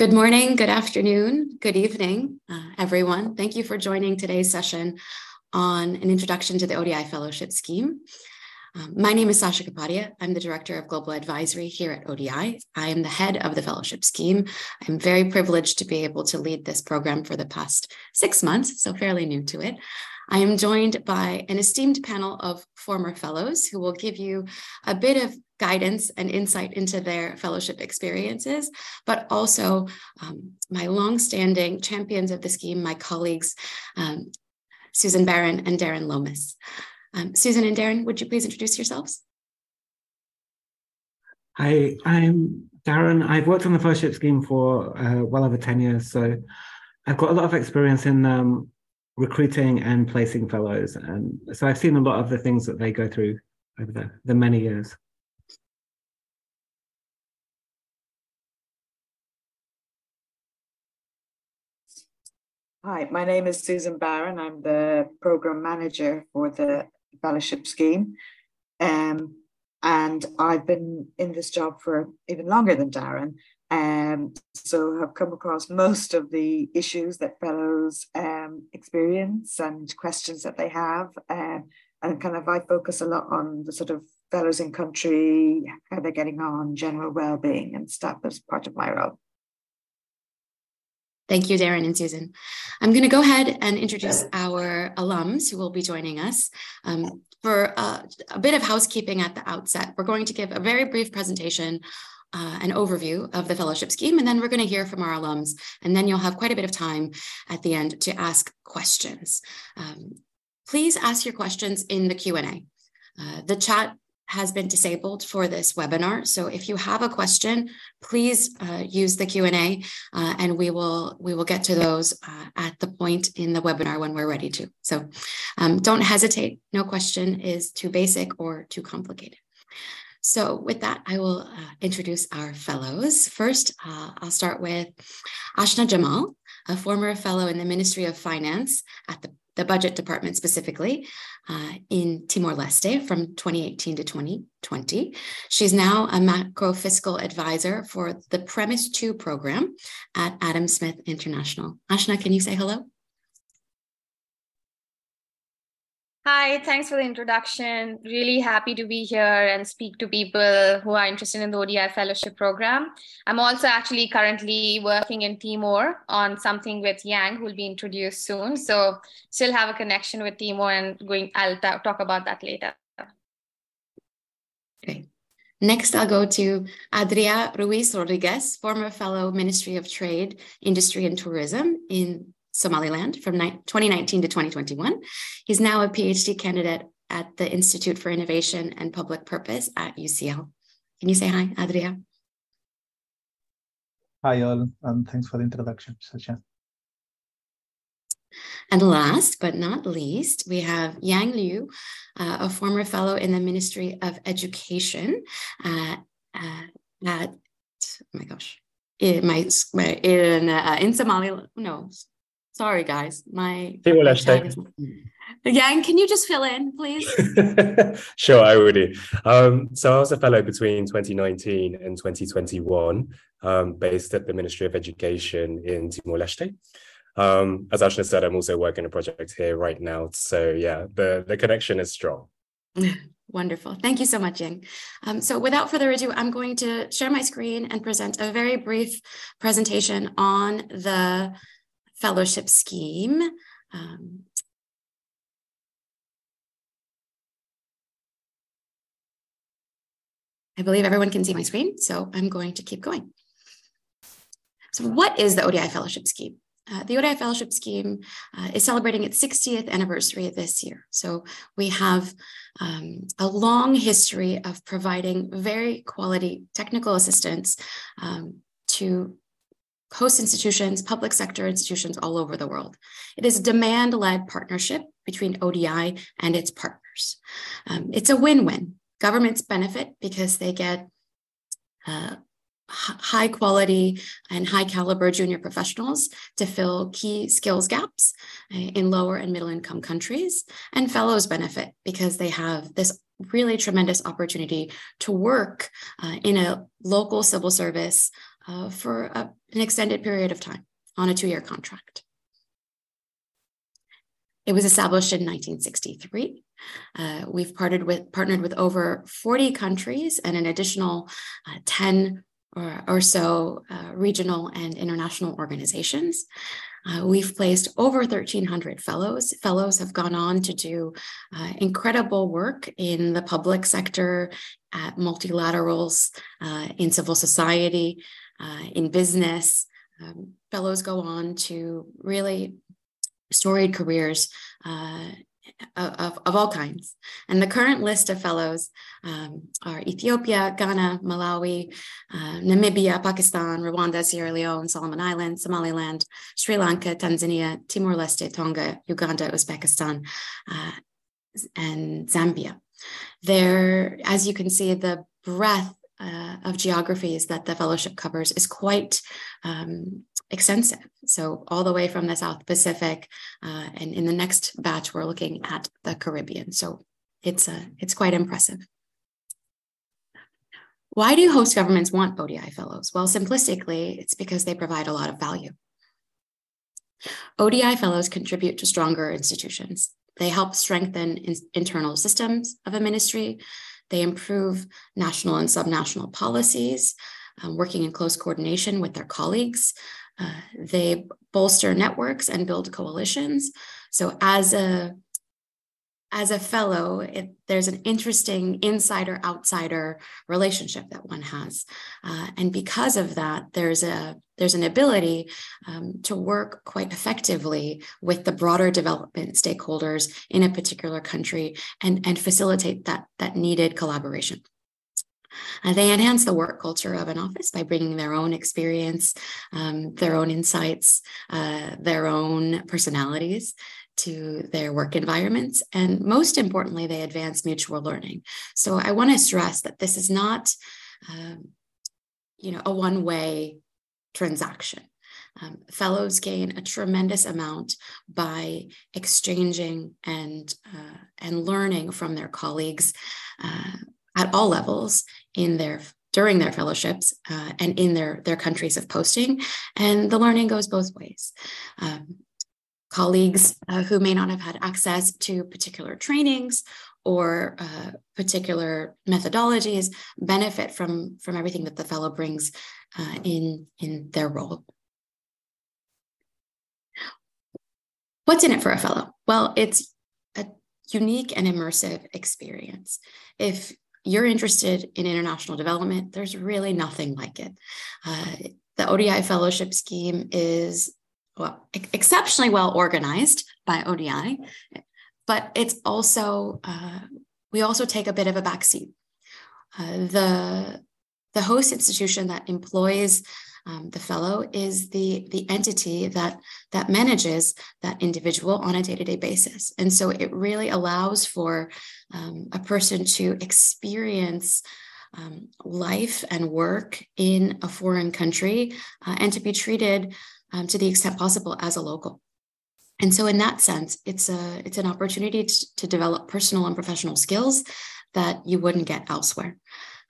Good morning, good afternoon, good evening, uh, everyone. Thank you for joining today's session on an introduction to the ODI Fellowship Scheme. Um, my name is Sasha Kapadia. I'm the Director of Global Advisory here at ODI. I am the head of the fellowship scheme. I'm very privileged to be able to lead this program for the past six months, so fairly new to it. I am joined by an esteemed panel of former fellows who will give you a bit of guidance and insight into their fellowship experiences, but also um, my longstanding champions of the scheme, my colleagues, um, Susan Barron and Darren Lomas. Um, Susan and Darren, would you please introduce yourselves? Hi, I'm Darren. I've worked on the fellowship scheme for uh, well over 10 years, so I've got a lot of experience in um, recruiting and placing fellows. And so I've seen a lot of the things that they go through over the, the many years. Hi, my name is Susan Barron. I'm the program manager for the fellowship scheme. Um, and I've been in this job for even longer than Darren. Um, so have come across most of the issues that fellows um, experience and questions that they have. Um, and kind of I focus a lot on the sort of fellows in country, how they're getting on, general well-being and stuff as part of my role. Thank you, Darren and Susan. I'm going to go ahead and introduce our alums who will be joining us. Um, for uh, a bit of housekeeping at the outset, we're going to give a very brief presentation uh, an overview of the fellowship scheme, and then we're going to hear from our alums, and then you'll have quite a bit of time at the end to ask questions. Um, please ask your questions in the Q&A. Uh, the chat has been disabled for this webinar. So if you have a question, please uh, use the Q&A uh, and we will we will get to those uh, at the point in the webinar when we're ready to. So um, don't hesitate. No question is too basic or too complicated. So with that, I will uh, introduce our fellows. First, uh, I'll start with Ashna Jamal, a former fellow in the Ministry of Finance at the the budget department specifically uh, in Timor Leste from 2018 to 2020. She's now a macro fiscal advisor for the Premise 2 program at Adam Smith International. Ashna, can you say hello? Hi, thanks for the introduction. Really happy to be here and speak to people who are interested in the ODI fellowship program. I'm also actually currently working in Timor on something with Yang, who will be introduced soon. So still have a connection with Timor and going I'll talk about that later. Okay. Next, I'll go to Adria Ruiz Rodriguez, former fellow Ministry of Trade, Industry and Tourism in Somaliland from 2019 to 2021. He's now a PhD candidate at the Institute for Innovation and Public Purpose at UCL. Can you say hi, Adria? Hi, all, and thanks for the introduction, Sasha. And last but not least, we have Yang Liu, uh, a former fellow in the Ministry of Education uh, uh, at, oh my gosh, in my, my in uh, in Somaliland. No, Sorry, guys. My Timor Leste. Yang, can you just fill in, please? sure, I will do. Um, so I was a fellow between 2019 and 2021, um, based at the Ministry of Education in Timor Leste. Um, as Ashna said, I'm also working a project here right now. So yeah, the, the connection is strong. Wonderful. Thank you so much, Yang. Um, so without further ado, I'm going to share my screen and present a very brief presentation on the fellowship scheme. Um, I believe everyone can see my screen, so I'm going to keep going. So what is the ODI Fellowship Scheme? Uh, the ODI Fellowship Scheme uh, is celebrating its 60th anniversary this year. So we have um, a long history of providing very quality technical assistance um, to host institutions, public sector institutions all over the world. It is a demand led partnership between ODI and its partners. Um, it's a win win. Governments benefit because they get uh, high quality and high caliber junior professionals to fill key skills gaps uh, in lower and middle income countries. And fellows benefit because they have this really tremendous opportunity to work uh, in a local civil service uh, for a, an extended period of time on a two-year contract. It was established in 1963. Uh, we've partnered with partnered with over 40 countries and an additional uh, 10 or, or so uh, regional and international organizations. Uh, we've placed over 1,300 fellows. Fellows have gone on to do uh, incredible work in the public sector, at multilaterals, uh, in civil society, uh, in business. Um, fellows go on to really storied careers uh, of, of all kinds. And the current list of fellows um, are Ethiopia, Ghana, Malawi, uh, Namibia, Pakistan, Rwanda, Sierra Leone, Solomon Islands, Somaliland, Sri Lanka, Tanzania, Timor Leste, Tonga, Uganda, Uzbekistan, uh, and Zambia. There, as you can see, the breadth uh, of geographies that the fellowship covers is quite um, extensive. So all the way from the South Pacific, uh, and in the next batch, we're looking at the Caribbean. So it's uh, it's quite impressive. Why do host governments want ODI fellows? Well, simplistically, it's because they provide a lot of value. ODI fellows contribute to stronger institutions. They help strengthen in internal systems of a ministry. They improve national and subnational policies, um, working in close coordination with their colleagues. Uh, they bolster networks and build coalitions. So as a as a fellow, it, there's an interesting insider outsider relationship that one has, uh, and because of that, there's a there's an ability um, to work quite effectively with the broader development stakeholders in a particular country and and facilitate that that needed collaboration. Uh, they enhance the work culture of an office by bringing their own experience, um, their own insights, uh, their own personalities to their work environments. And most importantly, they advance mutual learning. So I want to stress that this is not, um, you know, a one-way transaction. Um, fellows gain a tremendous amount by exchanging and uh, and learning from their colleagues uh, at all levels in their during their fellowships uh, and in their their countries of posting and the learning goes both ways um, colleagues uh, who may not have had access to particular trainings or uh, particular methodologies benefit from from everything that the fellow brings uh, in in their role. What's in it for a fellow? Well it's a unique and immersive experience. If you're interested in international development, there's really nothing like it. Uh, the ODI fellowship scheme is well, exceptionally well organized by ODI, but it's also uh, we also take a bit of a backseat. Uh, the the host institution that employs um, the fellow is the the entity that that manages that individual on a day-to-day basis and so it really allows for um, a person to experience um, life and work in a foreign country uh, and to be treated um, to the extent possible as a local and so in that sense it's a it's an opportunity to, to develop personal and professional skills that you wouldn't get elsewhere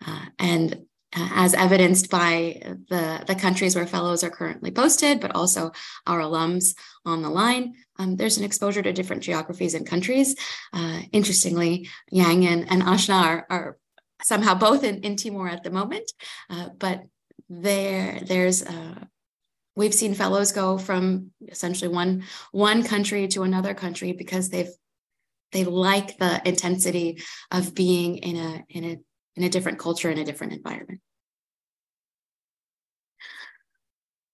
uh, and uh, as evidenced by the, the countries where fellows are currently posted, but also our alums on the line. Um, there's an exposure to different geographies and countries. Uh, interestingly, Yang and, and Ashna are, are somehow both in, in Timor at the moment, uh, but there there's uh, we've seen fellows go from essentially one one country to another country because they've they like the intensity of being in a in a in a different culture, in a different environment.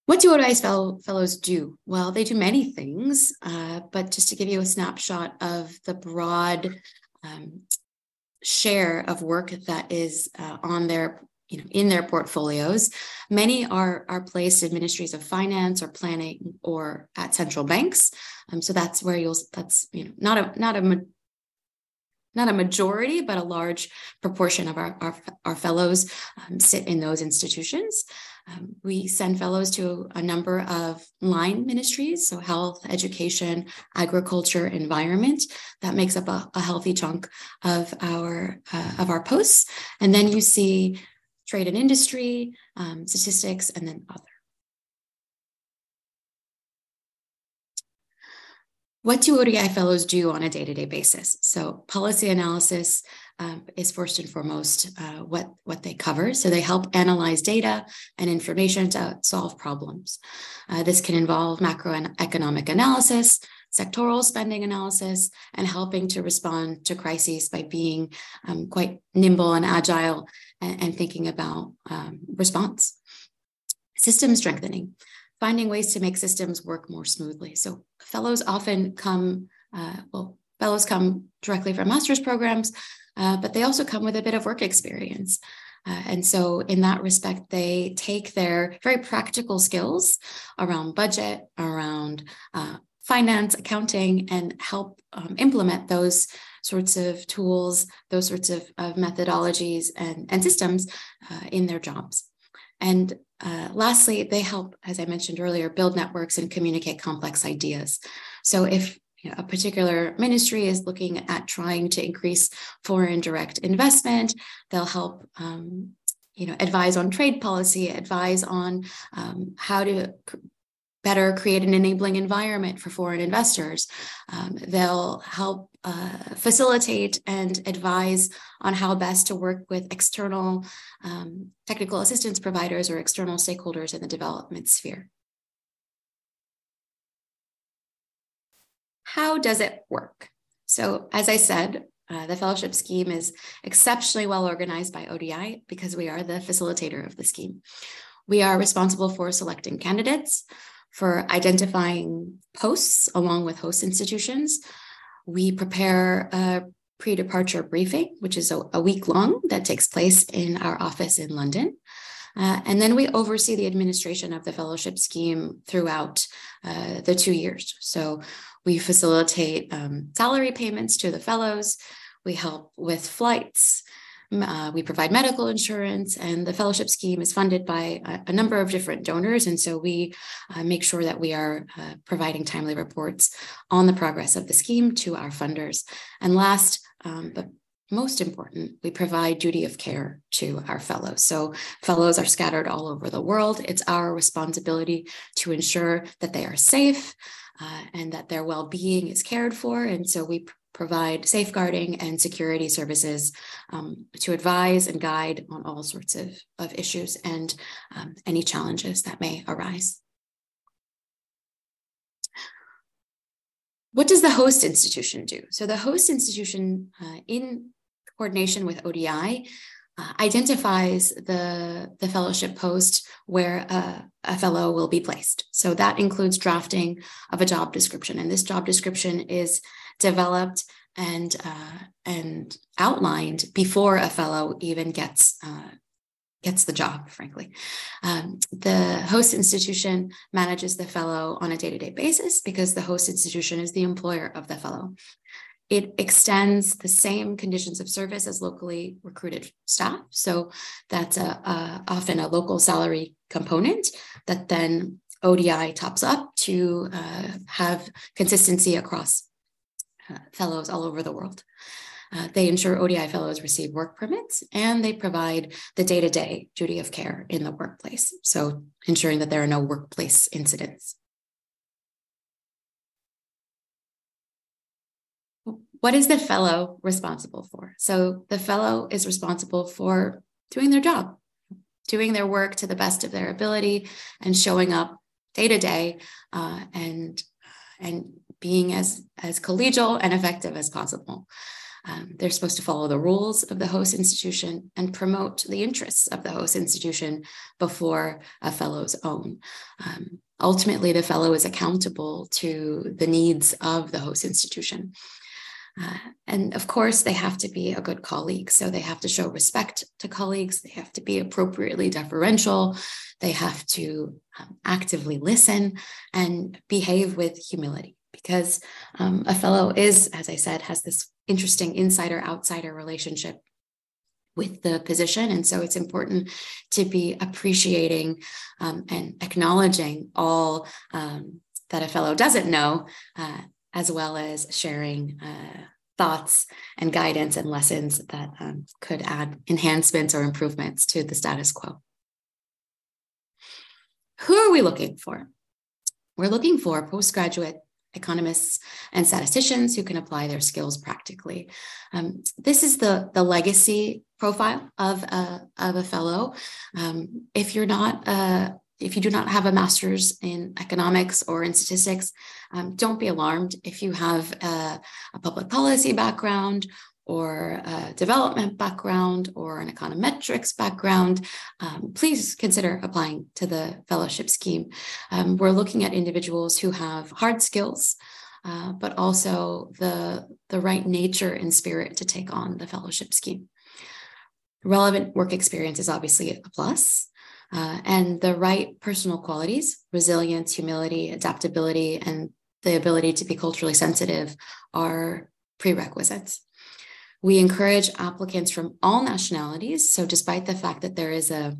What do ODI fellows do? Well, they do many things, uh, but just to give you a snapshot of the broad um, share of work that is uh, on their you know in their portfolios many are are placed in ministries of finance or planning or at central banks um, so that's where you'll that's you know not a not a not a majority, but a large proportion of our, our, our fellows um, sit in those institutions. Um, we send fellows to a number of line ministries, so health, education, agriculture, environment. That makes up a, a healthy chunk of our uh, of our posts. And then you see trade and industry, um, statistics, and then other. What do ODI fellows do on a day-to-day basis? So policy analysis um, is first and foremost uh, what, what they cover. So they help analyze data and information to solve problems. Uh, this can involve macroeconomic analysis, sectoral spending analysis, and helping to respond to crises by being um, quite nimble and agile and, and thinking about um, response. System strengthening finding ways to make systems work more smoothly. So fellows often come, uh, well, fellows come directly from master's programs, uh, but they also come with a bit of work experience. Uh, and so, in that respect, they take their very practical skills around budget, around uh, finance, accounting, and help um, implement those sorts of tools, those sorts of, of methodologies and, and systems uh, in their jobs. And uh, lastly, they help, as I mentioned earlier, build networks and communicate complex ideas. So if you know, a particular ministry is looking at trying to increase foreign direct investment, they'll help um, you know, advise on trade policy, advise on um, how to better create an enabling environment for foreign investors. Um, they'll help uh, facilitate and advise on how best to work with external um, technical assistance providers or external stakeholders in the development sphere. How does it work? So, as I said, uh, the fellowship scheme is exceptionally well organized by ODI because we are the facilitator of the scheme. We are responsible for selecting candidates, for identifying posts along with host institutions. We prepare a pre departure briefing, which is a, a, week long that takes place in our office in London. Uh, and then we oversee the administration of the fellowship scheme throughout uh, the two years. So we facilitate um, salary payments to the fellows, we help with flights, uh, we provide medical insurance, and the fellowship scheme is funded by a, a number of different donors. And so we uh, make sure that we are uh, providing timely reports on the progress of the scheme to our funders. And last, um, but most important, we provide duty of care to our fellows. So, fellows are scattered all over the world. It's our responsibility to ensure that they are safe uh, and that their well being is cared for. And so, we provide safeguarding and security services um, to advise and guide on all sorts of, of issues and um, any challenges that may arise. What does the host institution do? So, the host institution, uh, in coordination with ODI, uh, identifies the, the fellowship post where a, a, fellow will be placed. So that includes drafting of a job description. And this job description is developed and uh, and outlined before a fellow even gets uh, gets the job. Frankly, um, the host institution manages the fellow on a day to day basis because the host institution is the employer of the fellow. It extends the same conditions of service as locally recruited staff. So that's a, a, often a local salary component that then ODI tops up to uh, have consistency across uh, fellows all over the world. Uh, they ensure ODI fellows receive work permits and they provide the day to day duty of care in the workplace. So, ensuring that there are no workplace incidents. What is the fellow responsible for? So, the fellow is responsible for doing their job, doing their work to the best of their ability, and showing up day to day and and being as, as collegial and effective as possible. Um, they're supposed to follow the rules of the host institution and promote the interests of the host institution before a fellow's own. Um, ultimately, the fellow is accountable to the needs of the host institution. Uh, and of course, they have to be a good colleague. So they have to show respect to colleagues. They have to be appropriately deferential. They have to um, actively listen and behave with humility because um, a fellow is, as I said, has this interesting insider outsider relationship with the position. And so it's important to be appreciating um, and acknowledging all um, that a fellow doesn't know, uh, as well as sharing uh, thoughts and guidance and lessons that um, could add enhancements or improvements to the status quo. Who are we looking for? We're looking for postgraduate economists and statisticians who can apply their skills practically. Um, this is the, the legacy profile of a, of a fellow. Um, if you're not a if you do not have a master's in economics or in statistics, um, don't be alarmed. If you have a, a, public policy background or a development background or an econometrics background, um, please consider applying to the fellowship scheme. Um, we're looking at individuals who have hard skills, uh, but also the, the right nature and spirit to take on the fellowship scheme. Relevant work experience is obviously a plus. Uh, and the right personal qualities, resilience, humility, adaptability, and the ability to be culturally sensitive are prerequisites. We encourage applicants from all nationalities. So, despite the fact that there is a,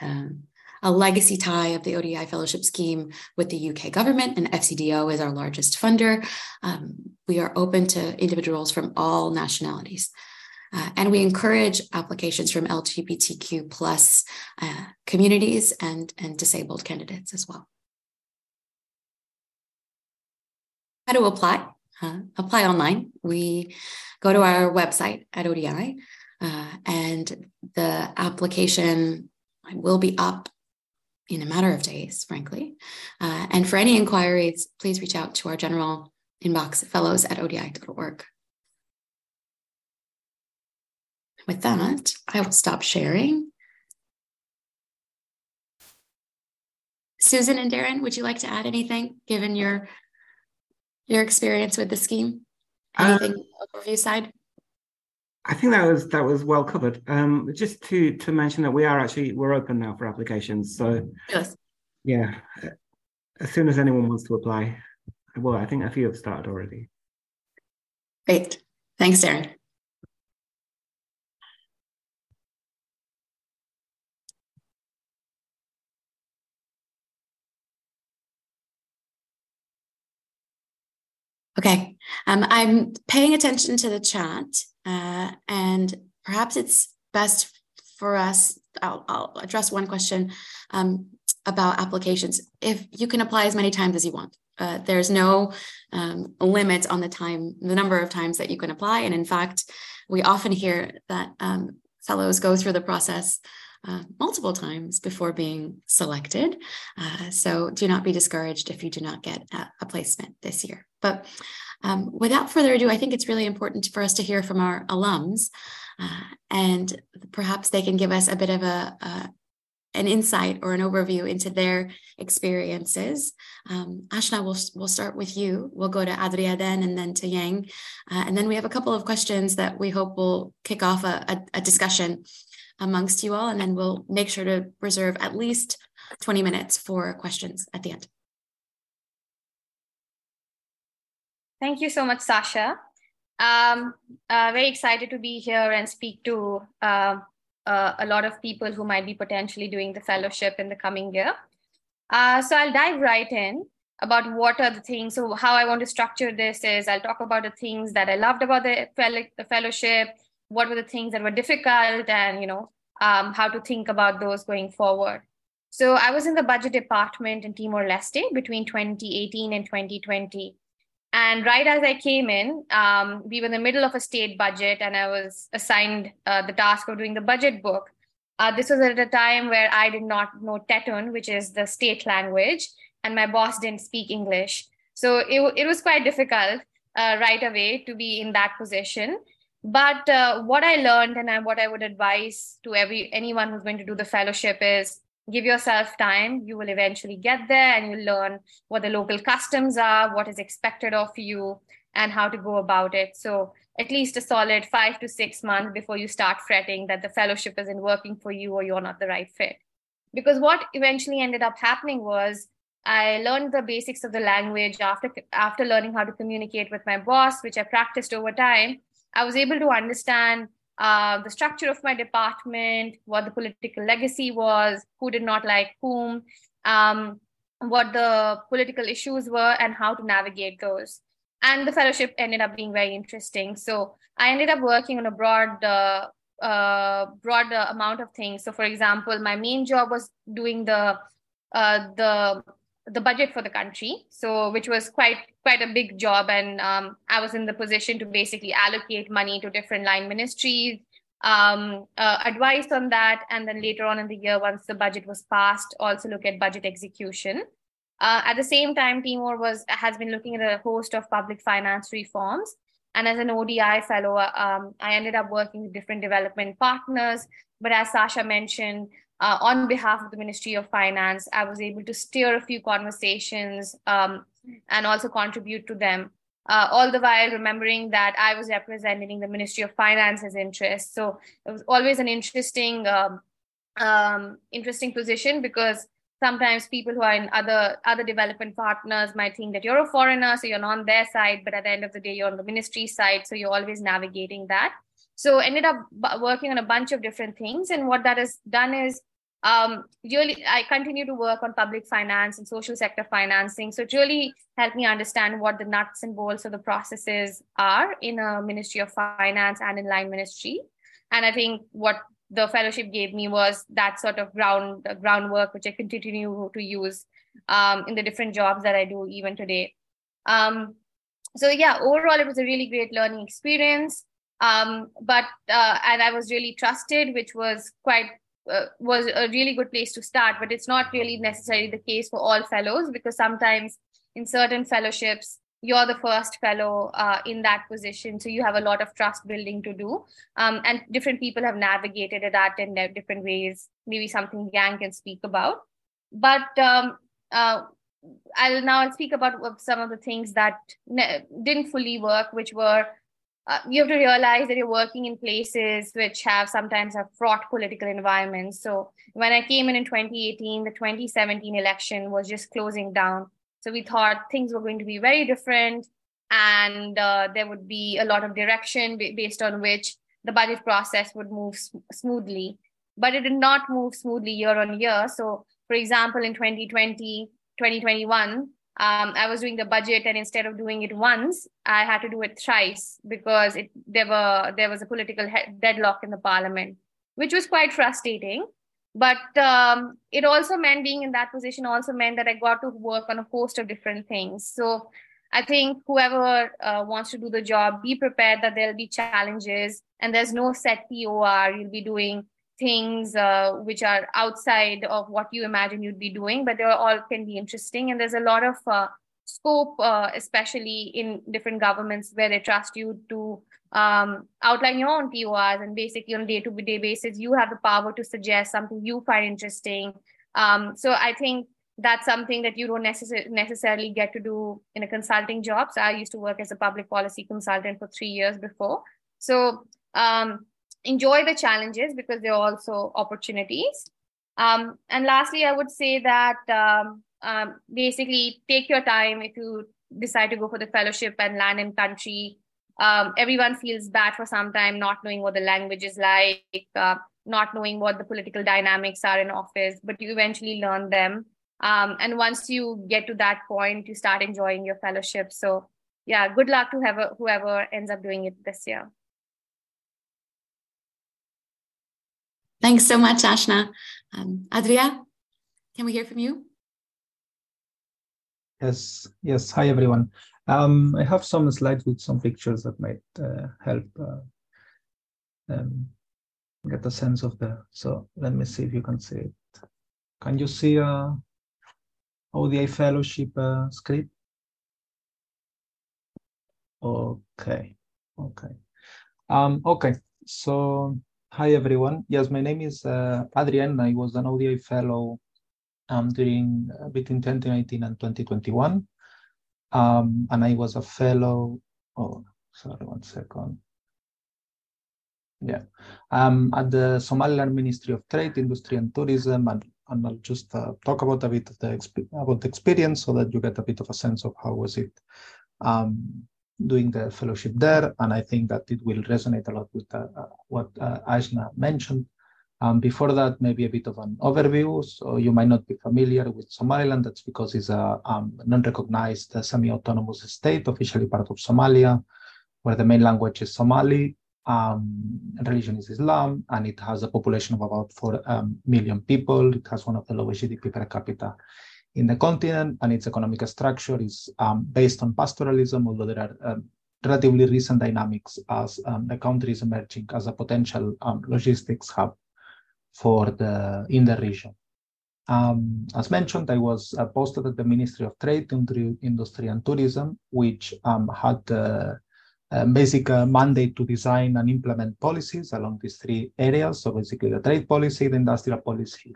um, a legacy tie of the ODI fellowship scheme with the UK government, and FCDO is our largest funder, um, we are open to individuals from all nationalities. Uh, and we encourage applications from LGBTQ plus uh, communities and, and disabled candidates as well. How to apply? Uh, apply online. We go to our website at ODI, uh, and the application will be up in a matter of days, frankly. Uh, and for any inquiries, please reach out to our general inbox fellows at odi.org. With that, I will stop sharing. Susan and Darren, would you like to add anything given your your experience with the scheme? Anything uh, overview side? I think that was that was well covered. Um, just to to mention that we are actually we're open now for applications. So yes. yeah, as soon as anyone wants to apply, well, I think a few have started already. Great. Thanks, Darren. Okay, um, I'm paying attention to the chat, uh, and perhaps it's best for us. I'll, I'll address one question um, about applications. If you can apply as many times as you want, uh, there's no um, limit on the time, the number of times that you can apply. And in fact, we often hear that um, fellows go through the process uh, multiple times before being selected. Uh, so do not be discouraged if you do not get a, a placement this year. But um, without further ado, I think it's really important for us to hear from our alums, uh, and perhaps they can give us a bit of a, an insight or an overview into their experiences. Um, Ashna, we'll, we'll start with you. We'll go to Adria then and then to Yang. Uh, and then we have a couple of questions that we hope will kick off a, a, a discussion amongst you all. And then we'll make sure to reserve at least 20 minutes for questions at the end. Thank you so much, Sasha. Um, uh, very excited to be here and speak to uh, uh, a lot of people who might be potentially doing the fellowship in the coming year. Uh, so I'll dive right in about what are the things. So how I want to structure this is I'll talk about the things that I loved about the, the fellowship, what were the things that were difficult, and you know um, how to think about those going forward. So I was in the budget department in Timor Leste between 2018 and 2020. And right as I came in, um, we were in the middle of a state budget, and I was assigned uh, the task of doing the budget book. Uh, this was at a time where I did not know Tetun, which is the state language, and my boss didn't speak English. So it, it was quite difficult uh, right away to be in that position. But uh, what I learned, and what I would advise to every anyone who's going to do the fellowship is give yourself time. You will eventually get there and you'll learn what the local customs are what is expected of you and how to go about it. So at least a solid five to six months before you start fretting that the fellowship isn't working for you or you're not the right fit. Because what eventually ended up happening was i learned the basics of the language after after learning how to communicate with my boss which i practiced over time. I was able to understand uh, the structure of my department, what the political legacy was, who did not like whom, um, what the political issues were, and how to navigate those. and the fellowship ended up being very interesting. So I ended up working on a broad, uh, uh, broad amount of things. So, for example, my main job was doing the uh, the the budget for the country so which was quite quite a big job. And um, i was in the position to basically allocate money to different line ministries um, uh, advice on that. And then later on in the year once the budget was passed also look at budget execution. Uh, at the same time timor was has been looking at a host of public finance reforms. And as an odi fellow um, i ended up working with different development partners. But as sasha mentioned uh, on behalf of the Ministry of Finance, I was able to steer a few conversations um, and also contribute to them. Uh, all the while remembering that I was representing the Ministry of Finance's interests. So it was always an interesting, um, um, interesting position because sometimes people who are in other other development partners might think that you're a foreigner, so you're not on their side, but at the end of the day, you're on the ministry side, so you're always navigating that. So ended up working on a bunch of different things, and what that has done is um, really i continue to work on public finance and social sector financing. So it really helped me understand what the nuts and bolts of the processes are in a ministry of finance and in line ministry. And i think what the fellowship gave me was that sort of ground groundwork which i continue to use um, in the different jobs that i do even today. Um, so yeah overall it was a really great learning experience. Um, but uh, and i was really trusted which was quite uh, was a really good place to start but it's not really necessarily the case for all fellows because sometimes in certain fellowships you're the first fellow uh, in that position so you have a lot of trust building to do. Um, and different people have navigated that in different ways. Maybe something yang can speak about. But um, uh, i'll now speak about some of the things that ne- didn't fully work which were uh, you have to realize that you're working in places which have sometimes have fraught political environments. So when I came in in 2018, the 2017 election was just closing down. So we thought things were going to be very different, and uh, there would be a lot of direction based on which the budget process would move smoothly. But it did not move smoothly year on year. So, for example, in 2020, 2021, um, I was doing the budget, and instead of doing it once, I had to do it thrice because it, there were there was a political deadlock in the parliament, which was quite frustrating. But um, it also meant being in that position also meant that I got to work on a host of different things. So I think whoever uh, wants to do the job, be prepared that there'll be challenges, and there's no set TOR. You'll be doing things uh, which are outside of what you imagine you'd be doing, but they all can be interesting. And there's a lot of uh, scope, uh, especially in different governments, where they trust you to um, outline your own TORs and basically on a day to day basis, you have the power to suggest something you find interesting. Um, so I think that's something that you don't necess- necessarily get to do in a consulting job. So I used to work as a public policy consultant for three years before. So um, enjoy the challenges because they're also opportunities. Um, and lastly, I would say that um, um, basically take your time if you decide to go for the fellowship and land in country. Um, everyone feels bad for some time not knowing what the language is like, uh, not knowing what the political dynamics are in office, but you eventually learn them. Um, and once you get to that point, you start enjoying your fellowship. So, yeah, good luck to whoever, whoever ends up doing it this year. Thanks so much, Ashna. Um, Adria, can we hear from you? Yes, yes. Hi, everyone. Um, I have some slides with some pictures that might uh, help uh, um, get a sense of the. So let me see if you can see it. Can you see uh, ODI fellowship uh, script? Okay, okay. Um, okay, so Hi, everyone. Yes, my name is uh, Adrian. I was an ODI fellow um, during uh, between 2019 and 2021. Um, and I was a fellow, oh, sorry, one second. Yeah, um, at the Somaliland Ministry of Trade, Industry and Tourism, and, and I'll just uh, talk about a bit of the about the experience so that you get a bit of a sense of how was it um, doing the fellowship there. And I think that it will resonate a lot with uh, uh what uh, mentioned. Um, before that, maybe a bit of an overview. So you might not be familiar with Somaliland. That's because it's a um, non-recognized uh, semi-autonomous state, officially part of Somalia, where the main language is Somali, um, religion is Islam, and it has a population of about 4 um, million people. It has one of the lowest GDP per capita in the continent, and its economic structure is um, based on pastoralism, although there are um, relatively recent dynamics as um, the country is emerging as a potential um, logistics hub for the in the region. Um, as mentioned, I was uh, posted at the Ministry of Trade, Industry and Tourism, which um, had the uh, basic uh, mandate to design and implement policies along these three areas. So basically the trade policy, the industrial policy,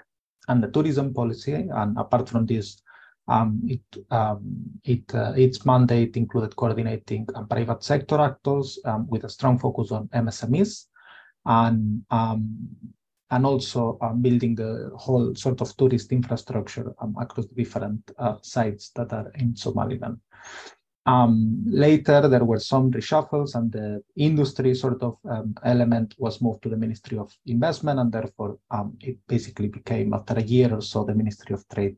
and the tourism policy. And apart from this, um, it, um, it uh, its mandate included coordinating um, private sector actors um, with a strong focus on MSMEs and um, and also um, building the whole sort of tourist infrastructure across the different uh, sites that are in Somaliland. Later, there were some reshuffles, and the industry sort of element was moved to the Ministry of Investment, and therefore it basically became, after a year or so, the Ministry of Trade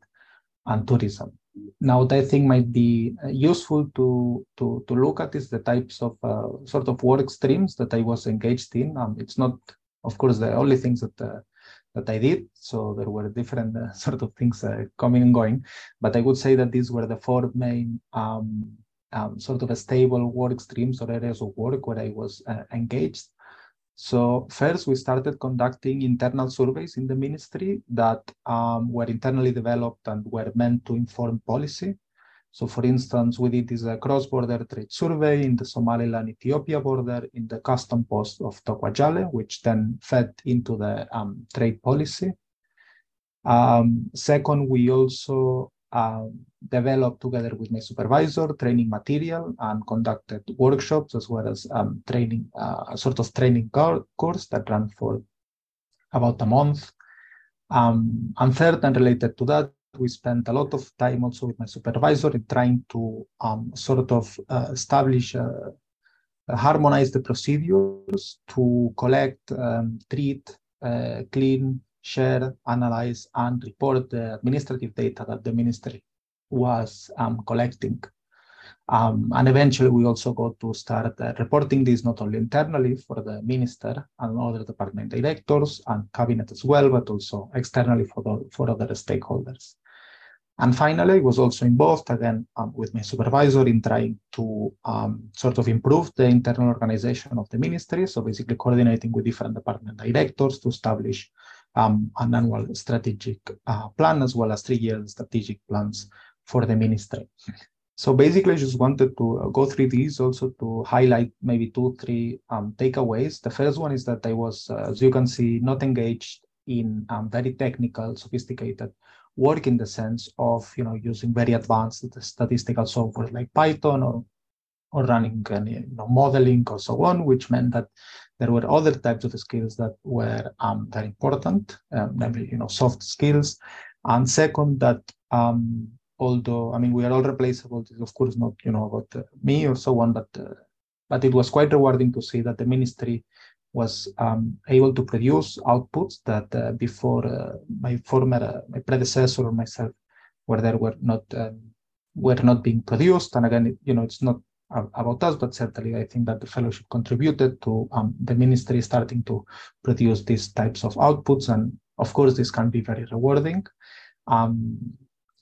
and tourism. Now, what I think might be uh, useful to, to, to look at is the types of uh, sort of work streams that I was engaged in. Um, it's not, of course, the only things that uh, that I did. So there were different uh, sort of things uh, coming and going, but I would say that these were the four main um, um, sort of a stable work streams or areas of work where I was uh, engaged. So first, we started conducting internal surveys in the ministry that um, were internally developed and were meant to inform policy. So for instance, we did this uh, cross-border trade survey in the Somaliland-Ethiopia border in the custom post of Togwajaale, which then fed into the um, trade policy. Um, second, we also um, developed together with my supervisor training material and conducted workshops as well as um, training, uh, a sort of training course that ran for about a month. Um, and third, and related to that, we spent a lot of time also with my supervisor in trying to um, sort of uh, establish, uh, harmonize the procedures to collect, um, treat, uh, clean, share, analyze, and report the administrative data that the ministry was um, collecting. Um, and eventually, we also got to start uh, reporting this not only internally for the minister and other department directors and cabinet as well, but also externally for, the, for other stakeholders. And finally, I was also involved again um, with my supervisor in trying to um, sort of improve the internal organization of the ministry. So basically coordinating with different department directors to establish um, an annual strategic uh, plan as well as three-year strategic plans for the ministry. So basically, I just wanted to uh, go through these also to highlight maybe two, three um, takeaways. The first one is that I was, uh, as you can see, not engaged in um, very technical, sophisticated work in the sense of you know using very advanced statistical software like Python or or running you know, modeling or so on, which meant that there were other types of skills that were um, very important, um, namely, you know, soft skills. And second, that um, although, I mean, we are all replaceable, of course not, you know, about uh, me or so on, but, uh, but it was quite rewarding to see that the ministry was um, able to produce outputs that uh, before uh, my former, uh, my predecessor or myself, where there were not, um, were not being produced. And again, you know, it's not about us, but certainly I think that the fellowship contributed to um, the ministry starting to produce these types of outputs. And of course, this can be very rewarding. Um,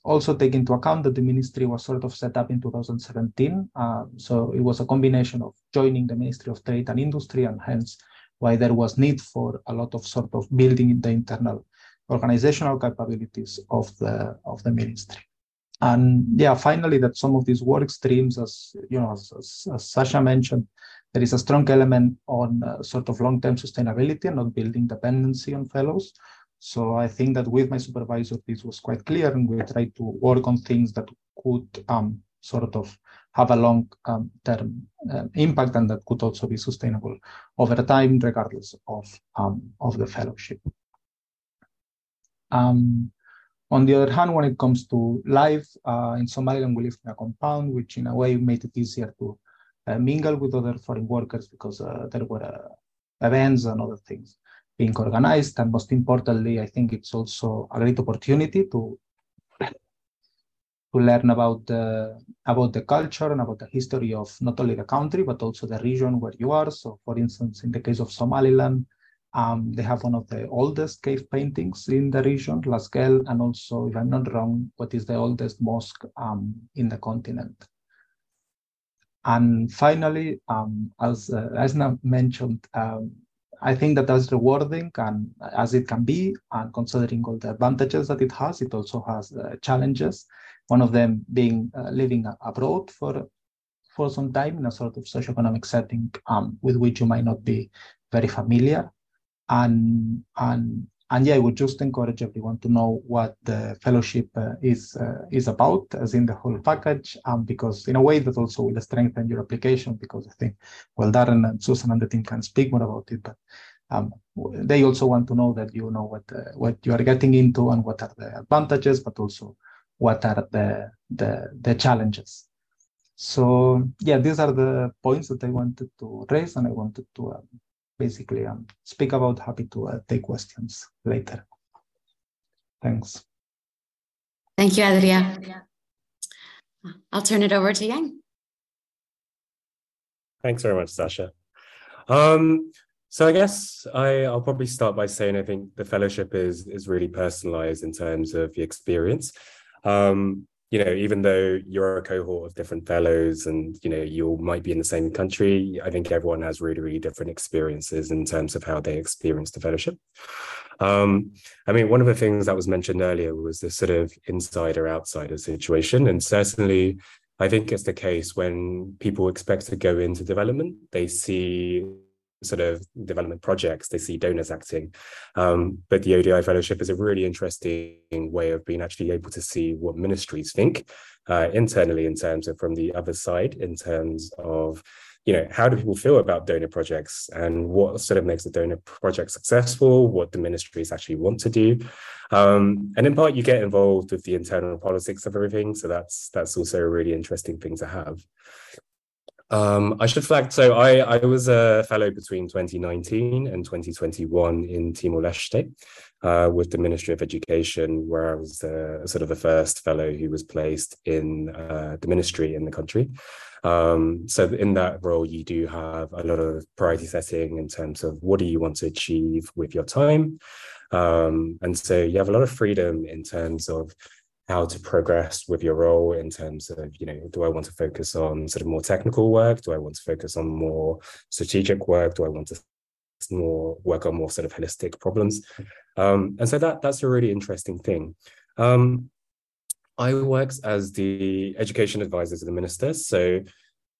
also take into account that the ministry was sort of set up in 2017. Uh, so it was a combination of joining the Ministry of Trade and Industry and hence why there was need for a lot of sort of building the internal organizational capabilities of the, of the ministry. And yeah, finally, that some of these work streams, as you know, as, as, as Sasha mentioned, there is a strong element on uh, sort of long-term sustainability and not building dependency on fellows. So I think that with my supervisor, this was quite clear, and we tried to work on things that could um, sort of have a long-term um, uh, impact and that could also be sustainable over time, regardless of um, of the fellowship. Um, on the other hand, when it comes to life, uh, in Somaliland, we live in a compound, which in a way made it easier to uh, mingle with other foreign workers because uh, there were uh, events and other things. being organized. And most importantly, I think it's also a great opportunity to to learn about the about the culture and about the history of not only the country but also the region where you are. So, for instance, in the case of Somaliland, um, they have one of the oldest cave paintings in the region, Laas Geel, and also, if I'm not wrong, what is the oldest mosque um, in the continent. And finally, um, as uh, Ashna mentioned, um, I think that that's rewarding and as it can be, and considering all the advantages that it has, it also has uh, challenges. One of them being uh, living abroad for for some time in a sort of socioeconomic setting um, with which you might not be very familiar. And and and yeah, I would just encourage everyone to know what the fellowship uh, is uh, is about, as in the whole package, um, because in a way that also will strengthen your application. Because I think, well, Darren and Susan and the team can speak more about it, but um, they also want to know that you know what uh, what you are getting into and what are the advantages, but also what are the the, the challenges. So yeah, these are the points that I wanted to raise, and I wanted to um, basically um, speak about. Happy to uh, take questions later. Thanks. Thank you, Adria. I'll turn it over to Yang. Thanks very much, Sasha. Um, so I guess I, I'll probably start by saying I think the fellowship is is really personalized in terms of the experience. Um, you know, even though you're a cohort of different fellows and, you know, you might be in the same country, I think everyone has really, really different experiences in terms of how they experience the fellowship. Um, I mean, one of the things that was mentioned earlier was this sort of insider outsider situation. And certainly, I think it's the case when people expect to go into development, they see sort of development projects, they see donors acting. Um, but the ODI Fellowship is a really interesting way of being actually able to see what ministries think uh, internally in terms of from the other side, in terms of you know how do people feel about donor projects and what sort of makes a donor project successful what the ministries actually want to do. Um, and in part you get involved with the internal politics of everything. So that's that's also a really interesting thing to have um, I should flag. So I, I was a fellow between 2019 and 2021 in Timor Leste uh, with the Ministry of Education, where I was uh, sort of the first fellow who was placed in uh, the ministry in the country. Um, so in that role, you do have a lot of priority setting in terms of what do you want to achieve with your time. Um, and so you have a lot of freedom in terms of how to progress with your role in terms of you know do i want to focus on sort of more technical work? Do i want to focus on more strategic work? Do i want to more work on more sort of holistic problems? Um, and so that that's a really interesting thing. Um, i worked as the education advisor to the minister. So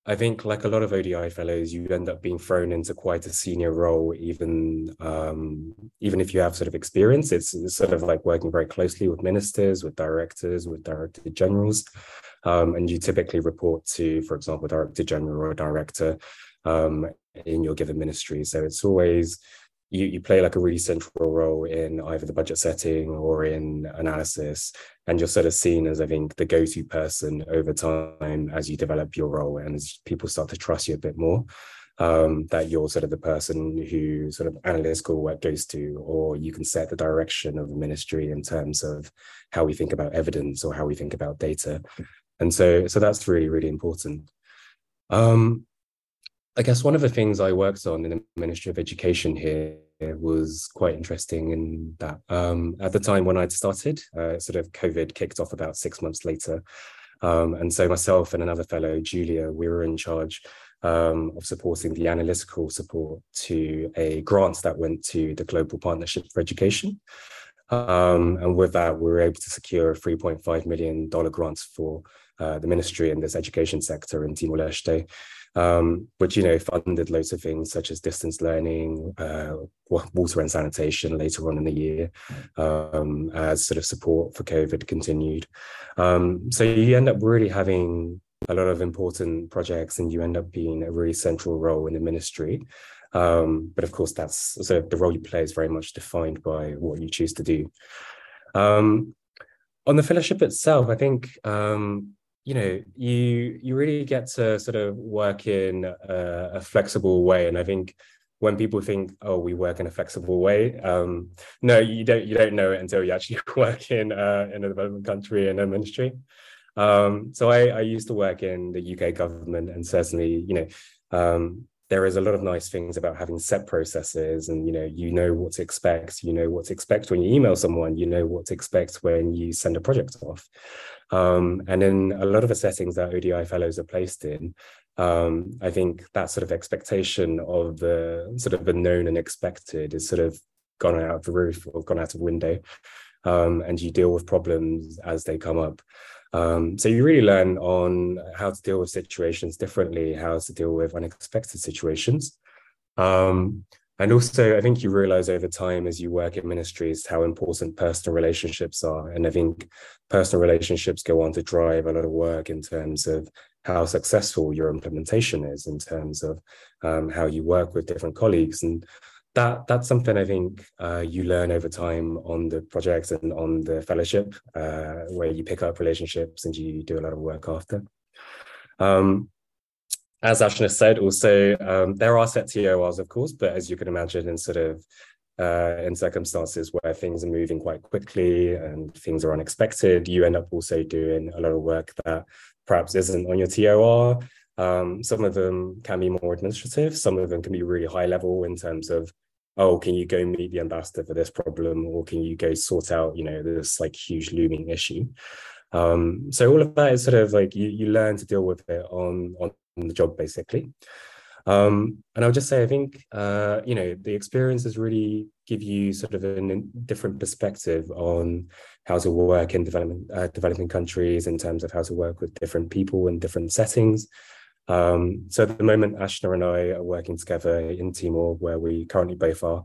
I think, like a lot of ODI fellows, you end up being thrown into quite a senior role, even um, even if you have sort of experience. It's, sort of like working very closely with ministers, with directors, with director generals, um, and you typically report to, for example, director general or director um, in your given ministry. So it's always you, you play like a really central role in either the budget setting or in analysis and you're sort of seen as i think the go-to person over time as you develop your role and as people start to trust you a bit more um, that you're sort of the person who sort of analytical work goes to or you can set the direction of the ministry in terms of how we think about evidence or how we think about data. And so so that's really really important. Um, I guess one of the things I worked on in the Ministry of Education here was quite interesting in that um, at the time when I'd started, uh, sort of COVID kicked off about six months later. Um, and so myself and another fellow, Julia, we were in charge um, of supporting the analytical support to a grant that went to the Global Partnership for Education. Um, and with that, we were able to secure a $3.5 million grant for uh, the ministry in this education sector in Timor-Leste um, which you know funded loads of things such as distance learning, uh, water and sanitation later on in the year, um, as sort of support for COVID continued. Um, so you end up really having a lot of important projects, and you end up being a really central role in the ministry. Um, but of course, that's so the role you play is very much defined by what you choose to do. Um, on the fellowship itself, I think um, you know you you really get to sort of work in a, a, flexible way and i think when people think, oh, we work in a flexible way, um, no, you don't. You don't know it until you actually work in uh, in a development country in a ministry. Um, so I, I, used to work in the UK government, and certainly, you know, um, there is a lot of nice things about having set processes, and you know, you know what to expect. You know what to expect when you email someone. You know what to expect when you send a project off. Um, and in a lot of the settings that ODI fellows are placed in, um, I think that sort of expectation of the sort of the known and expected is sort of gone out of the roof or gone out of window. Um, and you deal with problems as they come up. Um, so you really learn on how to deal with situations differently, how to deal with unexpected situations. Um, and also, I think you realize over time as you work in ministries how important personal relationships are. And I think personal relationships go on to drive a lot of work in terms of how successful your implementation is, in terms of um, how you work with different colleagues. And that that's something I think uh, you learn over time on the projects and on the fellowship, uh, where you pick up relationships and you do a lot of work after. Um, as Ashna said, also um, there are set TORs, of course, but as you can imagine, in sort of uh, in circumstances where things are moving quite quickly and things are unexpected, you end up also doing a lot of work that perhaps isn't on your TOR. Um, some of them can be more administrative. Some of them can be really high level in terms of, oh, can you go meet the ambassador for this problem, or can you go sort out, you know, this like huge looming issue. Um, so all of that is sort of like you you learn to deal with it on on the job basically. Um, and I'll just say, I think, uh, you know, the experiences really give you sort of a different perspective on how to work in development, uh, developing countries in terms of how to work with different people in different settings. Um, so at the moment, Ashna and I are working together in Timor, where we currently both are,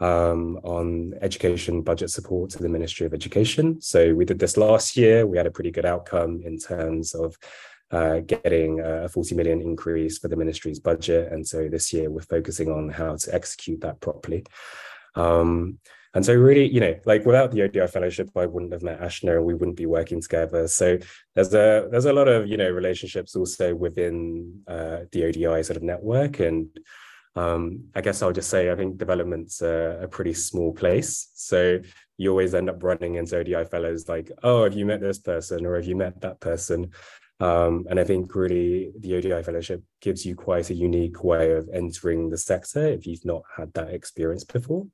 um, on education budget support to the Ministry of Education. So we did this last year. We had a pretty good outcome in terms of uh, getting a 40 million increase for the ministry's budget. And so this year we're focusing on how to execute that properly. Um, and so really, you know, like without the ODI fellowship, I wouldn't have met Ashna and we wouldn't be working together. So there's a there's a lot of, you know, relationships also within uh, the ODI sort of network. And um, I guess I'll just say I think development's a, a pretty small place. So you always end up running into ODI fellows like, oh, have you met this person or have you met that person? Um, and I think really the ODI fellowship gives you quite a unique way of entering the sector if you've not had that experience before.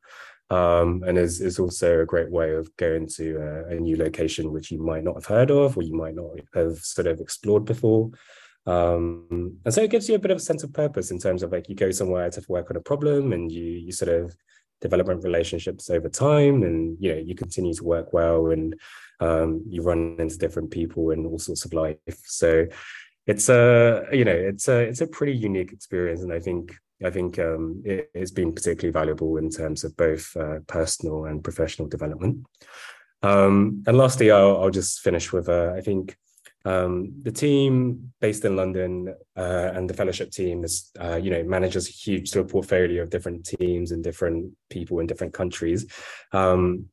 Um, and is, is also a great way of going to a, a, new location which you might not have heard of or you might not have sort of explored before. Um, and so it gives you a bit of a sense of purpose in terms of like you go somewhere to work on a problem and you you sort of development relationships over time and you know you continue to work well and um, you run into different people and all sorts of life. So it's a you know it's a it's a pretty unique experience, and I think I think um, it, has been particularly valuable in terms of both uh, personal and professional development. Um, and lastly, I'll, I'll, just finish with uh, I think um, the team based in London uh, and the fellowship team is, uh, you know, manages a huge sort of portfolio of different teams and different people in different countries. Um,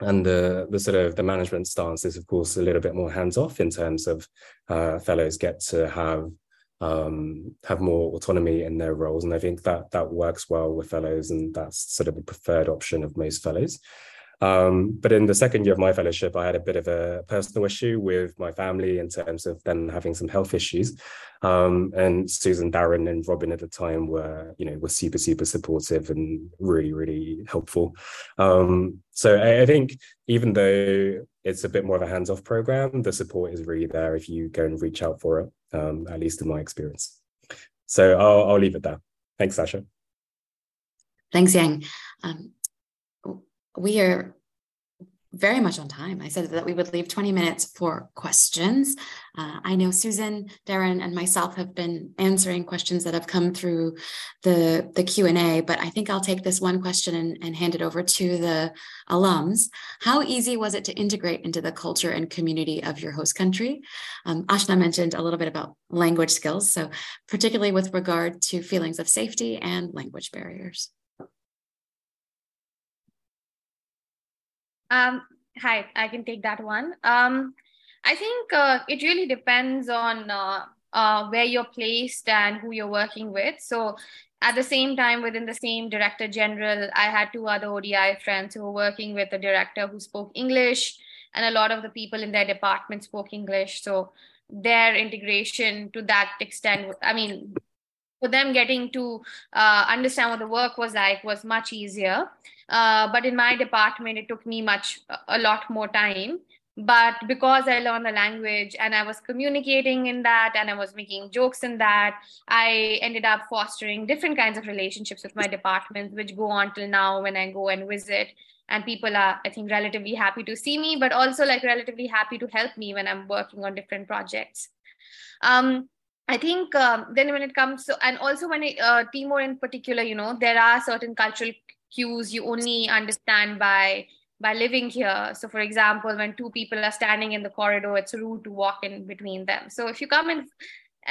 and the the sort of the management stance is of course a little bit more hands off in terms of uh, fellows get to have um, have more autonomy in their roles, and I think that that works well with fellows, and that's sort of the preferred option of most fellows. Um, but in the second year of my fellowship, I had a bit of a personal issue with my family in terms of them having some health issues. Um, and Susan, Darren, and Robin at the time were, you know, were super, super supportive and really, really helpful. Um, so I, I, think even though it's a bit more of a hands-off program, the support is really there if you go and reach out for it. Um, at least in my experience. So I'll, I'll leave it there. Thanks, Sasha. Thanks, Yang. Um, we are very much on time. I said that we would leave 20 minutes for questions. Uh, I know Susan, Darren, and myself have been answering questions that have come through the, the Q&A, but I think I'll take this one question and, and hand it over to the alums. How easy was it to integrate into the culture and community of your host country? Um, Ashna mentioned a little bit about language skills, so particularly with regard to feelings of safety and language barriers. Um, hi, I can take that one. Um, I think uh, it really depends on uh, uh, where you're placed and who you're working with. So at the same time, within the same director general, I had two other ODI friends who were working with a director who spoke English, and a lot of the people in their department spoke English. So their integration to that extent, I mean, for them getting to uh, understand what the work was like was much easier. Uh, but in my department, it took me much, a lot more time. But because i learned the language and i was communicating in that and i was making jokes in that i ended up fostering different kinds of relationships with my department which go on till now when i go and visit. And people are i think relatively happy to see me but also like relatively happy to help me when i'm working on different projects. Um, I think um, then when it comes to, and also when it, uh, Timor in particular, you know, there are certain cultural cues you only understand by by living here. So, for example, when two people are standing in the corridor, it's rude to walk in between them. So, if you come in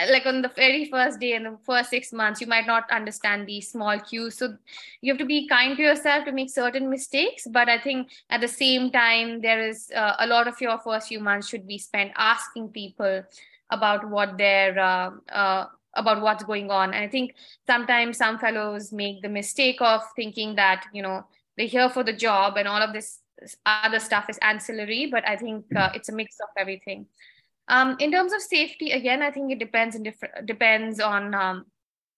like on the very first day in the first six months you might not understand these small cues so you have to be kind to yourself to make certain mistakes but i think at the same time there is uh, a lot of your first few months should be spent asking people about what their uh, uh, about what's going on. And i think sometimes some fellows make the mistake of thinking that you know they're here for the job and all of this other stuff is ancillary but i think uh, it's a mix of everything. Um, in terms of safety again i think it depends in different depends on um,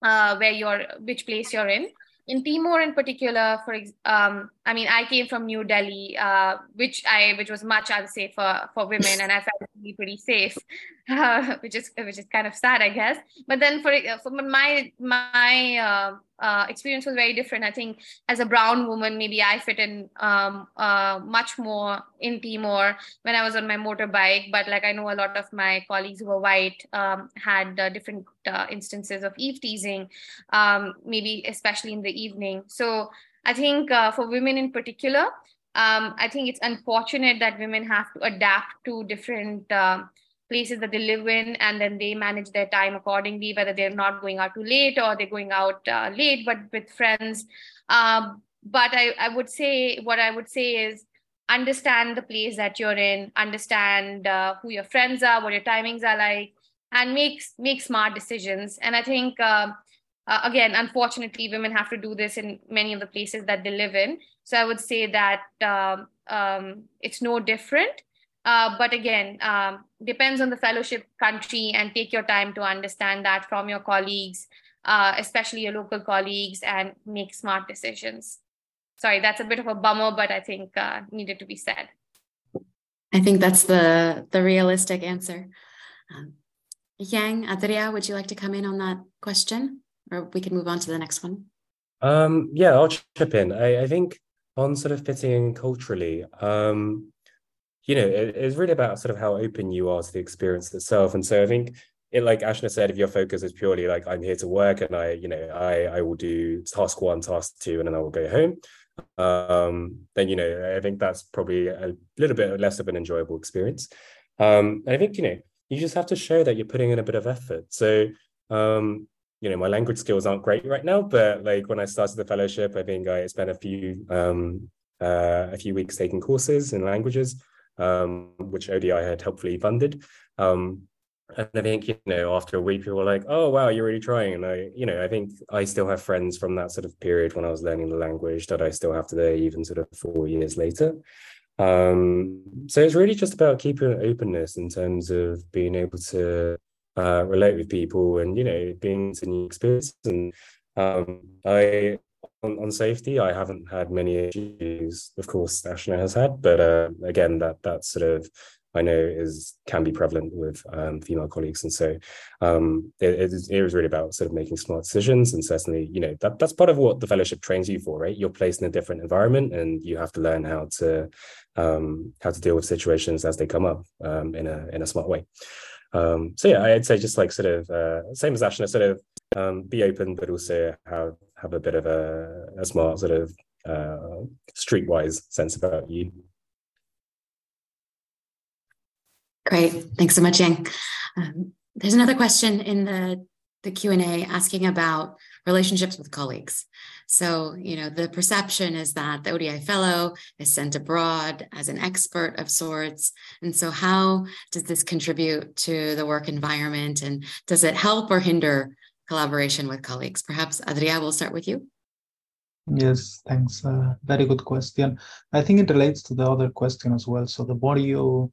uh, where you're which place you're in. In Timor in particular, for um, I mean, I came from New Delhi, uh, which I which was much unsafe for, for women, and I felt be pretty safe, uh, which is which is kind of sad, I guess. But then for for my my uh, uh, experience was very different. I think as a brown woman, maybe I fit in um, uh, much more in Timor when I was on my motorbike. But like I know a lot of my colleagues who were white um, had uh, different uh, instances of eve teasing, um, maybe especially in the evening. So I think uh, for women in particular, um, I think it's unfortunate that women have to adapt to different uh, places that they live in and then they manage their time accordingly whether they're not going out too late or they're going out uh, late but with friends. Um, but I, I would say what i would say is understand the place that you're in understand uh, who your friends are what your timings are like and make make smart decisions. And i think uh, again unfortunately women have to do this in many of the places that they live in so i would say that um, um, it's no different uh, but again, um, depends on the fellowship country and take your time to understand that from your colleagues, uh, especially your local colleagues, and make smart decisions. Sorry, that's a bit of a bummer, but I think uh, needed to be said. I think that's the the realistic answer. Um, Yang Adria, would you like to come in on that question, or we can move on to the next one? Um, yeah, I'll chip in. I, I think on sort of fitting in culturally. Um, you know, it, it's really about sort of how open you are to the experience itself. And so I think it, like Ashna said, if your focus is purely like I'm here to work and I, you know, I I will do task one, task two, and then I will go home. Um, then you know, I think that's probably a little bit less of an enjoyable experience. Um, I think you know, you just have to show that you're putting in a bit of effort. So um, you know, my language skills aren't great right now, but like when I started the fellowship, I think I spent a few um, uh, a few weeks taking courses in languages um, which ODI had helpfully funded. Um, and I think, you know, after a week, people were like, oh, wow, you're really trying. And I, you know, I think I still have friends from that sort of period when I was learning the language that I still have today, even sort of four years later. Um, so it's really just about keeping openness in terms of being able to uh, relate with people and, you know, being to new experience. And um, I on, on safety, I haven't had many issues. Of course, Ashna has had, but uh, again, that that sort of I know is can be prevalent with um, female colleagues, and so um, it, it, is, it was really about sort of making smart decisions. And certainly, you know, that that's part of what the fellowship trains you for, right? You're placed in a different environment, and you have to learn how to um, how to deal with situations as they come up um, in a in a smart way. Um, so yeah, I'd say just like sort of uh, same as Ashna, sort of um, be open, but also have have a bit of a, a smart sort of uh, streetwise sense about you. Great, thanks so much, Yang. Um, there's another question in the the Q and A asking about relationships with colleagues. So, you know, the perception is that the ODI fellow is sent abroad as an expert of sorts. And so, how does this contribute to the work environment? And does it help or hinder collaboration with colleagues. Perhaps Adria, we'll start with you. Yes, thanks. Uh, very good question. I think it relates to the other question as well. So the more you,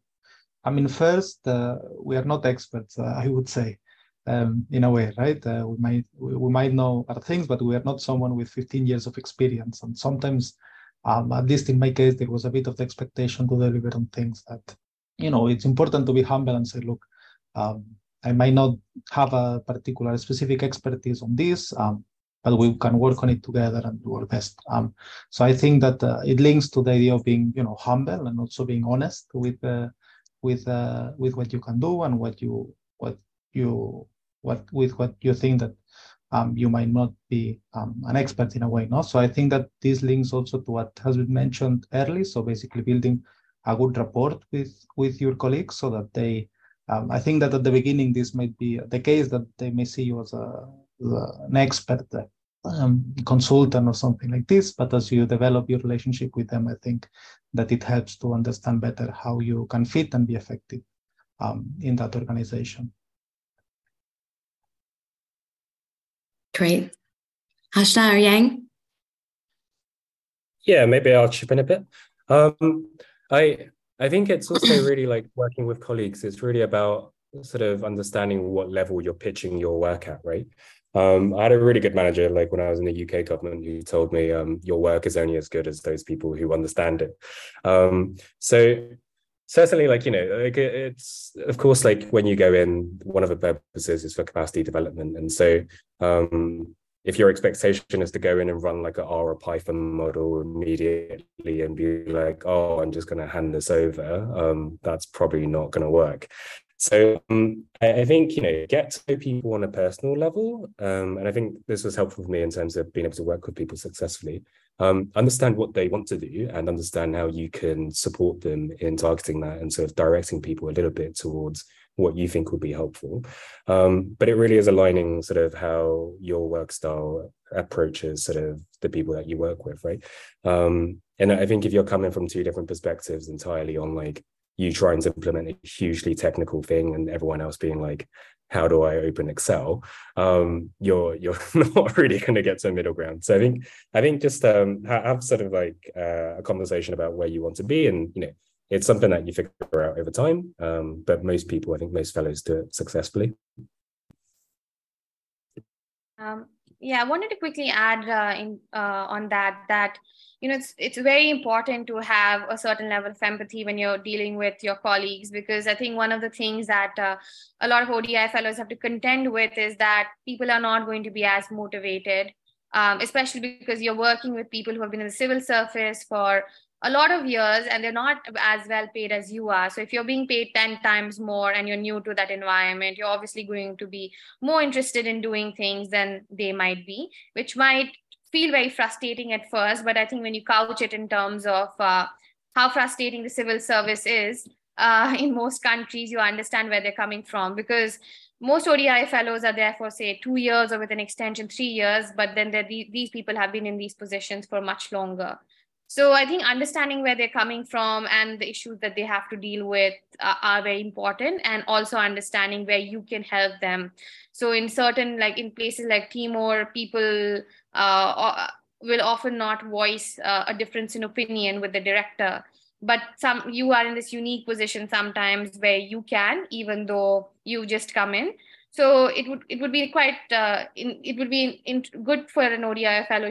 I mean, first, uh, we are not experts, uh, I would say, um, in a way, right? Uh, we might we, we, might know other things, but we are not someone with 15 years of experience. And sometimes, um, at least in my case, there was a bit of the expectation to deliver on things that, you know, it's important to be humble and say, look, um, I might not have a particular specific expertise on this, um, but we can work on it together and do our best. Um, so I think that uh, it links to the idea of being, you know, humble and also being honest with uh, with uh, with what you can do and what you what you what with what you think that um, you might not be um, an expert in a way. No, so I think that this links also to what has been mentioned early. So basically, building a good rapport with with your colleagues so that they. Um, I think that at the beginning this might be the case that they may see you as a an expert um, consultant or something like this. But as you develop your relationship with them, I think that it helps to understand better how you can fit and be effective um, in that organization. Great. Or Yang? Yeah, maybe I'll chip in a bit. Um, I I think it's also really like working with colleagues. It's really about sort of understanding what level you're pitching your work at, right? Um, I had a really good manager, like when I was in the UK government, who told me um, your work is only as good as those people who understand it. Um, so certainly, like you know, like it's of course like when you go in, one of the purposes is for capacity development, and so um, if your expectation is to go in and run like a R or Python model immediately and be like, oh, I'm just going to hand this over, um, that's probably not going to work. So um, I, think you know get to know people on a personal level, um, and I think this was helpful for me in terms of being able to work with people successfully. Um, understand what they want to do and understand how you can support them in targeting that and sort of directing people a little bit towards what you think would be helpful. Um, but it really is aligning sort of how your work style approaches sort of the people that you work with, right? Um, and I think if you're coming from two different perspectives entirely on like you trying to implement a hugely technical thing and everyone else being like how do i open excel? Um, you're you're not really going to get to a middle ground. So i think i think just um, have sort of like uh, a conversation about where you want to be and you know it's something that you figure out over time. Um, but most people i think most fellows do it successfully. Um, yeah i wanted to quickly add uh, in uh, on that that you know it's it's very important to have a certain level of empathy when you're dealing with your colleagues because i think one of the things that uh, a lot of odi fellows have to contend with is that people are not going to be as motivated um, especially because you're working with people who have been in the civil service for a lot of years and they're not as well paid as you are. So if you're being paid 10 times more and you're new to that environment, you're obviously going to be more interested in doing things than they might be, which might feel very frustrating at first, but I think when you couch it in terms of uh, how frustrating the civil service is uh, in most countries, you understand where they're coming from because most ODI fellows are there for say two years or with an extension three years, but then these people have been in these positions for much longer. So I think understanding where they're coming from and the issues that they have to deal with uh, are very important, and also understanding where you can help them. So in certain like in places like Timor, people uh, will often not voice uh, a difference in opinion with the director but some you are in this unique position sometimes where you can even though you just come in so it would it would be quite uh, in, it would be in, in good for an ODI fellow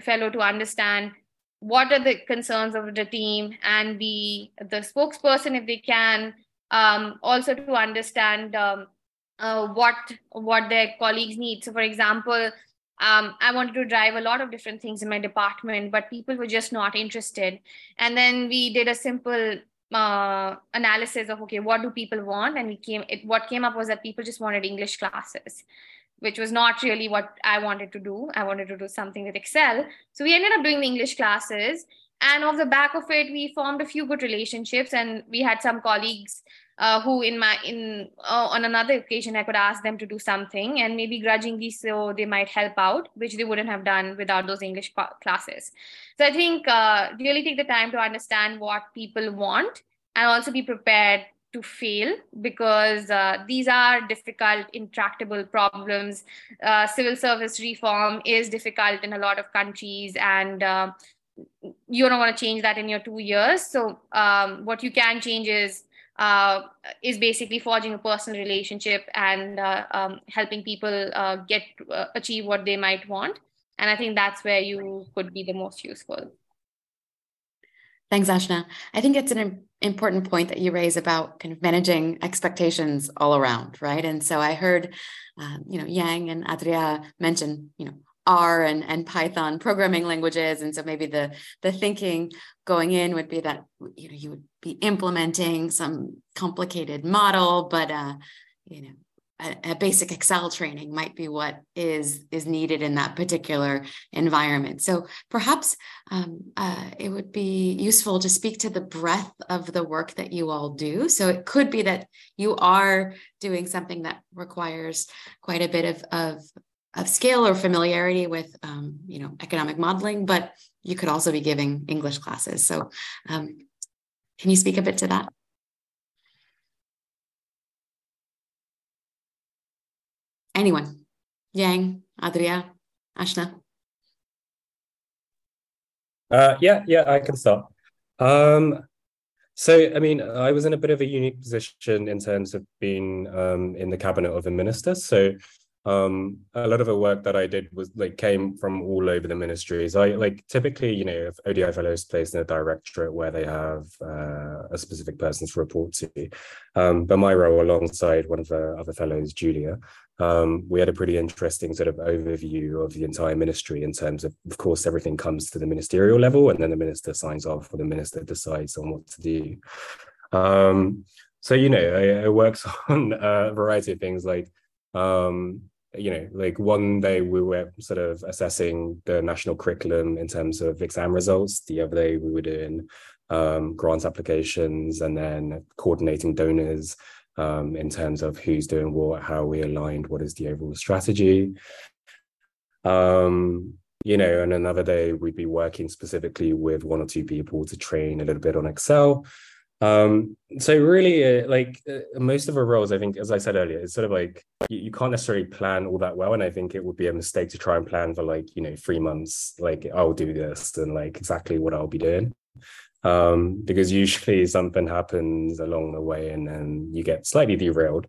fellow to understand what are the concerns of the team and be the spokesperson if they can um, also to understand um, uh, what what their colleagues need so for example um, I wanted to drive a lot of different things in my department, but people were just not interested. And then we did a simple uh, analysis of okay, what do people want? And we came. It, what came up was that people just wanted English classes, which was not really what I wanted to do. I wanted to do something with Excel. So we ended up doing the English classes, and off the back of it, we formed a few good relationships, and we had some colleagues uh, who in my in uh, on another occasion I could ask them to do something and maybe grudgingly so they might help out, which they wouldn't have done without those English classes. So I think uh, really take the time to understand what people want and also be prepared to fail because uh, these are difficult, intractable problems. Uh, civil service reform is difficult in a lot of countries, and uh, you don't want to change that in your two years. So, um, what you can change is uh, is basically forging a personal relationship and uh, um, helping people uh, get achieve what they might want. And I think that's where you could be the most useful. Thanks, Ashna. I think it's an important point that you raise about kind of managing expectations all around, right? And so I heard, uh, you know, Yang and Adria mention, you know, R and, and Python programming languages. And so maybe the, the thinking going in would be that, you know, you would be implementing some complicated model, but, uh, you know, a, a, basic Excel training might be what is is needed in that particular environment. So perhaps um, uh, it would be useful to speak to the breadth of the work that you all do. So it could be that you are doing something that requires quite a bit of of, of skill or familiarity with um, you know economic modeling, but you could also be giving English classes. So um, can you speak a bit to that? Anyone? Yang, Adria, Ashna? Uh, yeah, yeah, I can start. Um, so, I mean, I was in a bit of a unique position in terms of being um, in the cabinet of a minister. So, um, a lot of the work that I did was like came from all over the ministries. I like typically, you know, if ODI fellows placed in a directorate where they have uh, a specific person to report to. Um, but my role alongside one of the other fellows, Julia, um, we had a pretty interesting sort of overview of the entire ministry in terms of, of course, everything comes to the ministerial level and then the minister signs off or the minister decides on what to do. Um, so, you know, it, it works on a variety of things like, um, you know, like one day we were sort of assessing the national curriculum in terms of exam results. The other day we were doing um, grant applications and then coordinating donors um, in terms of who's doing what, how we aligned, what is the overall strategy. Um, you know, and another day we'd be working specifically with one or two people to train a little bit on Excel. Um, so really, uh, like uh, most of our roles, I think, as I said earlier, it's sort of like you, you, can't necessarily plan all that well, and I think it would be a mistake to try and plan for like you know three months, like I'll do this and like exactly what I'll be doing um, because usually something happens along the way and then you get slightly derailed.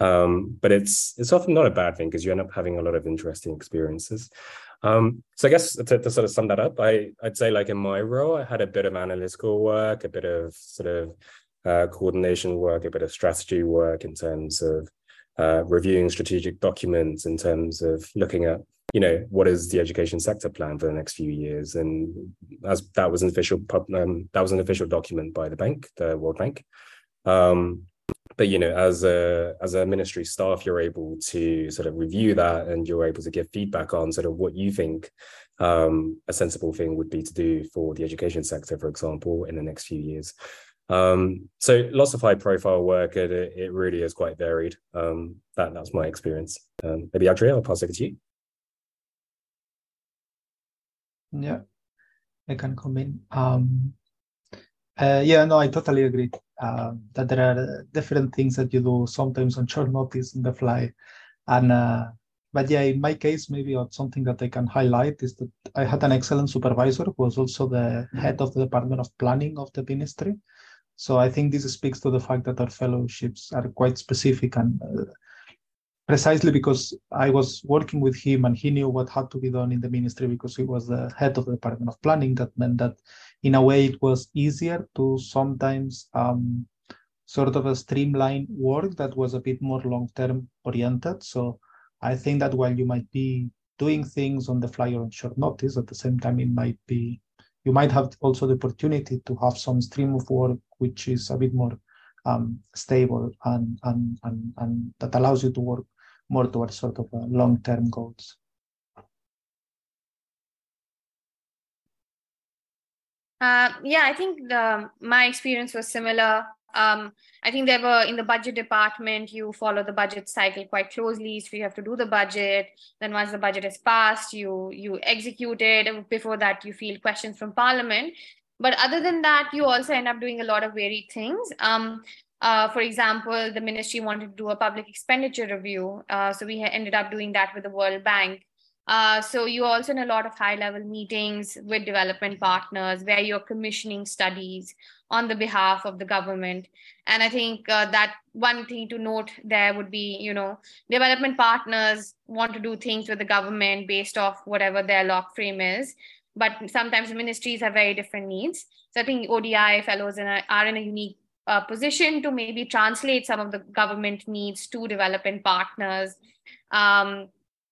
Um, but it's it's often not a bad thing because you end up having a lot of interesting experiences. Um, so I guess to, to, sort of sum that up, I I'd say like in my role, I had a bit of analytical work, a bit of sort of uh, coordination work, a bit of strategy work in terms of uh, reviewing strategic documents, in terms of looking at you know, what is the education sector plan for the next few years? And as that was an official um, that was an official document by the bank, the World Bank. Um, but you know, as a as a ministry staff, you're able to sort of review that, and you're able to give feedback on sort of what you think um, a sensible thing would be to do for the education sector, for example, in the next few years. Um, so lots of high profile work, it, it really is quite varied. Um, that that's my experience. Um, maybe Adria, I'll pass it to you. Yeah, I can come in. Um, uh, yeah, no, I totally agree uh, that there are different things that you do sometimes on short notice in the fly. And uh, but yeah, in my case, maybe something that I can highlight is that I had an excellent supervisor who was also the head of the Department of Planning of the ministry. So I think this speaks to the fact that our fellowships are quite specific and uh, precisely because I was working with him and he knew what had to be done in the ministry because he was the head of the Department of Planning. That meant that in a way it was easier to sometimes um, sort of a streamline work that was a bit more long-term oriented. So I think that while you might be doing things on the fly or on short notice, at the same time it might be you might have also the opportunity to have some stream of work which is a bit more um, stable and, and, and, and that allows you to work more towards sort of uh, long-term goals. Uh, yeah, I think the, my experience was similar. Um, I think there were in the budget department, you follow the budget cycle quite closely. So you have to do the budget. Then once the budget is passed, you you execute it. Before that, you field questions from parliament. But other than that, you also end up doing a lot of varied things. Um, Uh, for example, the ministry wanted to do a public expenditure review. Uh, so we ended up doing that with the World Bank. Uh, so you're also in a lot of high level meetings with development partners where you're commissioning studies on the behalf of the government. And I think uh, that one thing to note there would be, you know, development partners want to do things with the government based off whatever their logframe is. But sometimes ministries have very different needs. So I think ODI fellows are in a unique uh, position to maybe translate some of the government needs to development partners. Um,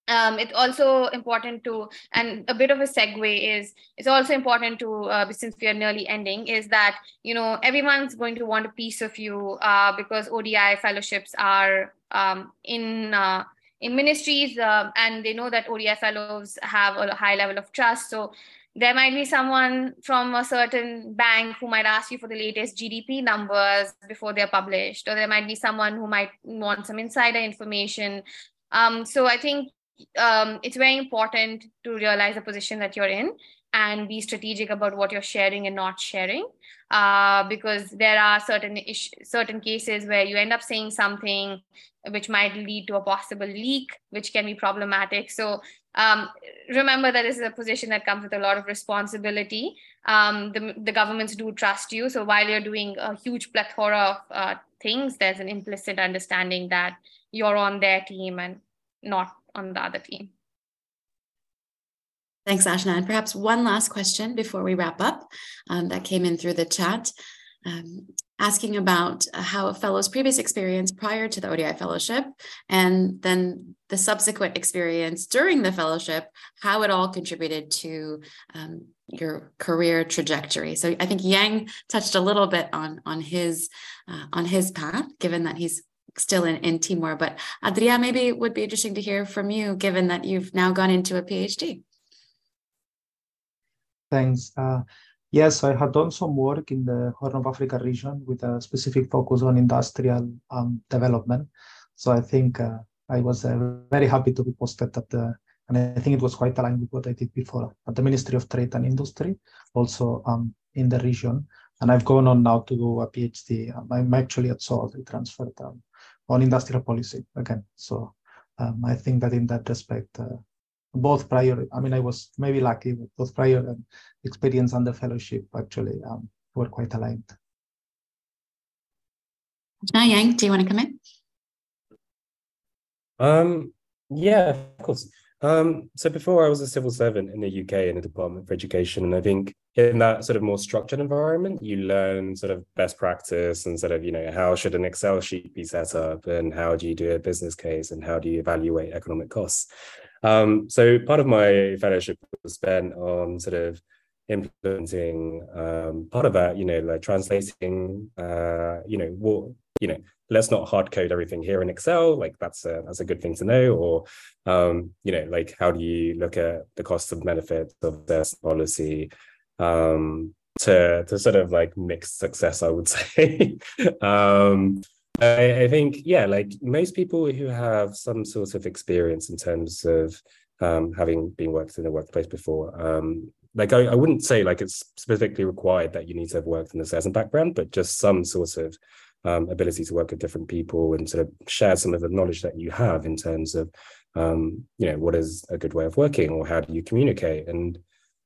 um, it's also important to, and a bit of a segue is, it's also important to, uh, since we are nearly ending, is that, you know, everyone's going to want a piece of you uh, because ODI fellowships are um, in, uh, in ministries uh, and they know that ODI fellows have a high level of trust. So there might be someone from a certain bank who might ask you for the latest GDP numbers before they're published, or there might be someone who might want some insider information. Um, so I think um, it's very important to realize the position that you're in and be strategic about what you're sharing and not sharing uh, because there are certain ish- certain cases where you end up saying something which might lead to a possible leak which can be problematic so um, remember that this is a position that comes with a lot of responsibility um, the, the governments do trust you so while you're doing a huge plethora of uh, things there's an implicit understanding that you're on their team and not on the other team. Thanks, Ashna. And perhaps one last question before we wrap up um, that came in through the chat. Um, asking about how a fellow's previous experience prior to the ODI fellowship and then the subsequent experience during the fellowship, how it all contributed to um, your career trajectory. So I think Yang touched a little bit on on his uh, on his path, given that he's still in, in Timor. But Adria, maybe it would be interesting to hear from you, given that you've now gone into a PhD. Thanks. Uh, yes, I had done some work in the Horn of Africa region with a specific focus on industrial um, development. So I think uh, I was uh, very happy to be posted at the, and I think it was quite aligned with what I did before at the Ministry of Trade and Industry, also um, in the region. And I've gone on now to do a PhD. I'm actually at SOAS, I transferred um, on industrial policy again. So um, I think that in that respect, uh, both prior, I mean, I was maybe lucky, but both prior and experience and the fellowship actually um, were quite aligned. Now, Yang, do you want to come in? Um, yeah, of course. Um, so before I was a civil servant in the UK in the Department for Education, and I think in that sort of more structured environment, you learn sort of best practice and sort of, you know, how should an Excel sheet be set up and how do you do a business case and how do you evaluate economic costs. Um, so part of my fellowship was spent on sort of implementing um, part of that, you know, like translating, uh, you know, what you know let's not hard code everything here in excel like that's a that's a good thing to know. Or um you know like how do you look at the cost of benefit of this policy um to to sort of like mixed success i would say? Um I, I think yeah like most people who have some sort of experience in terms of um having been worked in the workplace before um like I, I wouldn't say like it's specifically required that you need to have worked in a certain background, but just some sort of um, ability to work with different people and sort of share some of the knowledge that you have in terms of um, you know what is a good way of working or how do you communicate? And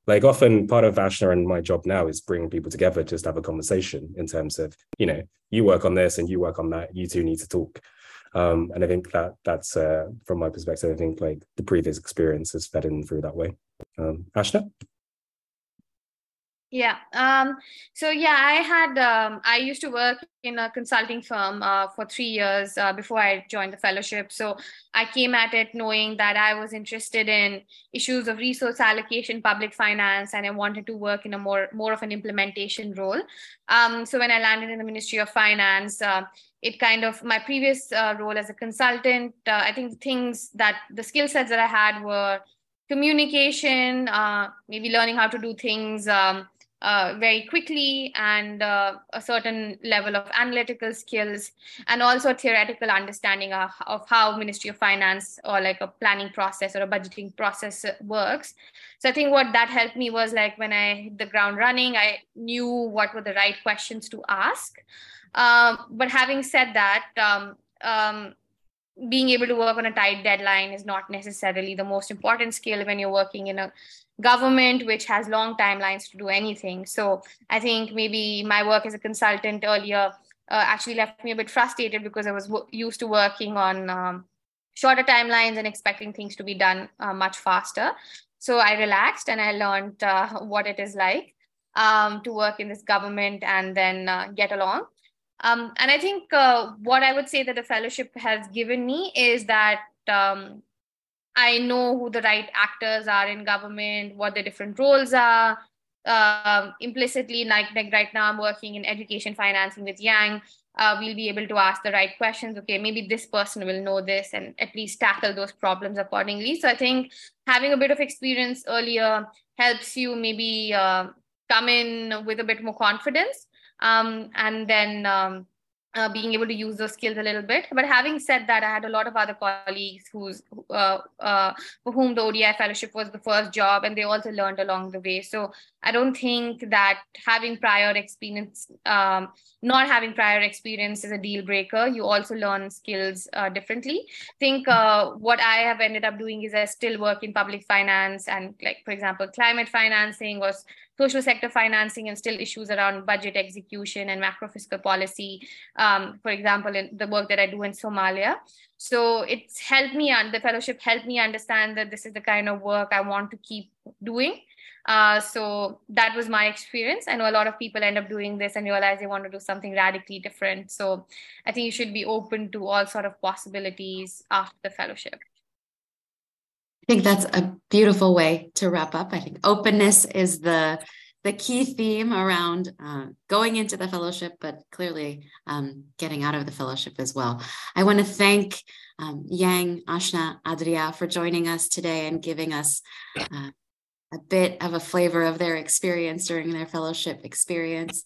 like often part of Ashna and my job now is bringing people together just have a conversation in terms of you know you work on this and you work on that you two need to talk. Um, and I think that that's uh, from my perspective I think like the previous experience has fed in through that way. Um, Ashna yeah. Um, so yeah, I had um, I used to work in a consulting firm uh, for three years uh, before I joined the fellowship. So I came at it knowing that I was interested in issues of resource allocation, public finance, and I wanted to work in a more more of an implementation role. Um, so when I landed in the Ministry of Finance, uh, it kind of my previous uh, role as a consultant. Uh, I think the things that the skill sets that I had were communication, uh, maybe learning how to do things. Um, uh, very quickly and uh, a certain level of analytical skills and also a theoretical understanding of, of, how ministry of finance or like a planning process or a budgeting process works. So i think what that helped me was like when i hit the ground running i knew what were the right questions to ask. Um, but having said that, um, um, being able to work on a tight deadline is not necessarily the most important skill when you're working in a government which has long timelines to do anything. So i think maybe my work as a consultant earlier uh, actually left me a bit frustrated because i was w- used to working on um, shorter timelines and expecting things to be done uh, much faster. So i relaxed and i learned uh, what it is like um, to work in this government and then uh, get along. Um, and I think uh, what I would say that the fellowship has given me is that um, I know who the right actors are in government, what the different roles are. Um, implicitly, like, like right now, I'm working in education financing with Yang. Uh, we'll be able to ask the right questions. Okay, maybe this person will know this and at least tackle those problems accordingly. So I think having a bit of experience earlier helps you maybe uh, come in with a bit more confidence um, and then um, uh, being able to use those skills a little bit. But having said that, I had a lot of other colleagues who's uh, uh, for whom the ODI fellowship was the first job, and they also learned along the way. So I don't think that having prior experience, um, not having prior experience, is a deal breaker. You also learn skills uh, differently. I think uh, what I have ended up doing is I still work in public finance and, like for example, climate financing was social sector financing and still issues around budget execution and macro fiscal policy. Um, for example, in the work that I do in Somalia. So it's helped me, and the fellowship helped me understand that this is the kind of work I want to keep doing. Uh, so that was my experience. I know a lot of people end up doing this and realize they want to do something radically different. So I think you should be open to all sort of possibilities after the fellowship. I think that's a beautiful way to wrap up. I think openness is the the key theme around uh, going into the fellowship, but clearly um, getting out of the fellowship as well. I want to thank um, Yang, Ashna, Adria for joining us today and giving us uh, a bit of a flavor of their experience during their fellowship experience.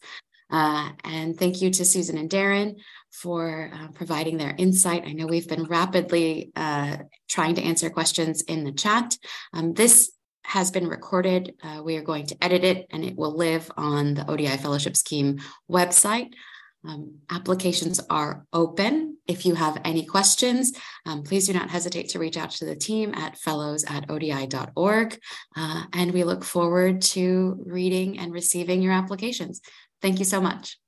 Uh, and thank you to Susan and Darren for uh, providing their insight. I know we've been rapidly uh, trying to answer questions in the chat. Um, this has been recorded. Uh, we are going to edit it and it will live on the ODI Fellowship Scheme website. Um, applications are open. If you have any questions, um, please do not hesitate to reach out to the team at fellows at odi.org. Uh, and we look forward to reading and receiving your applications. Thank you so much.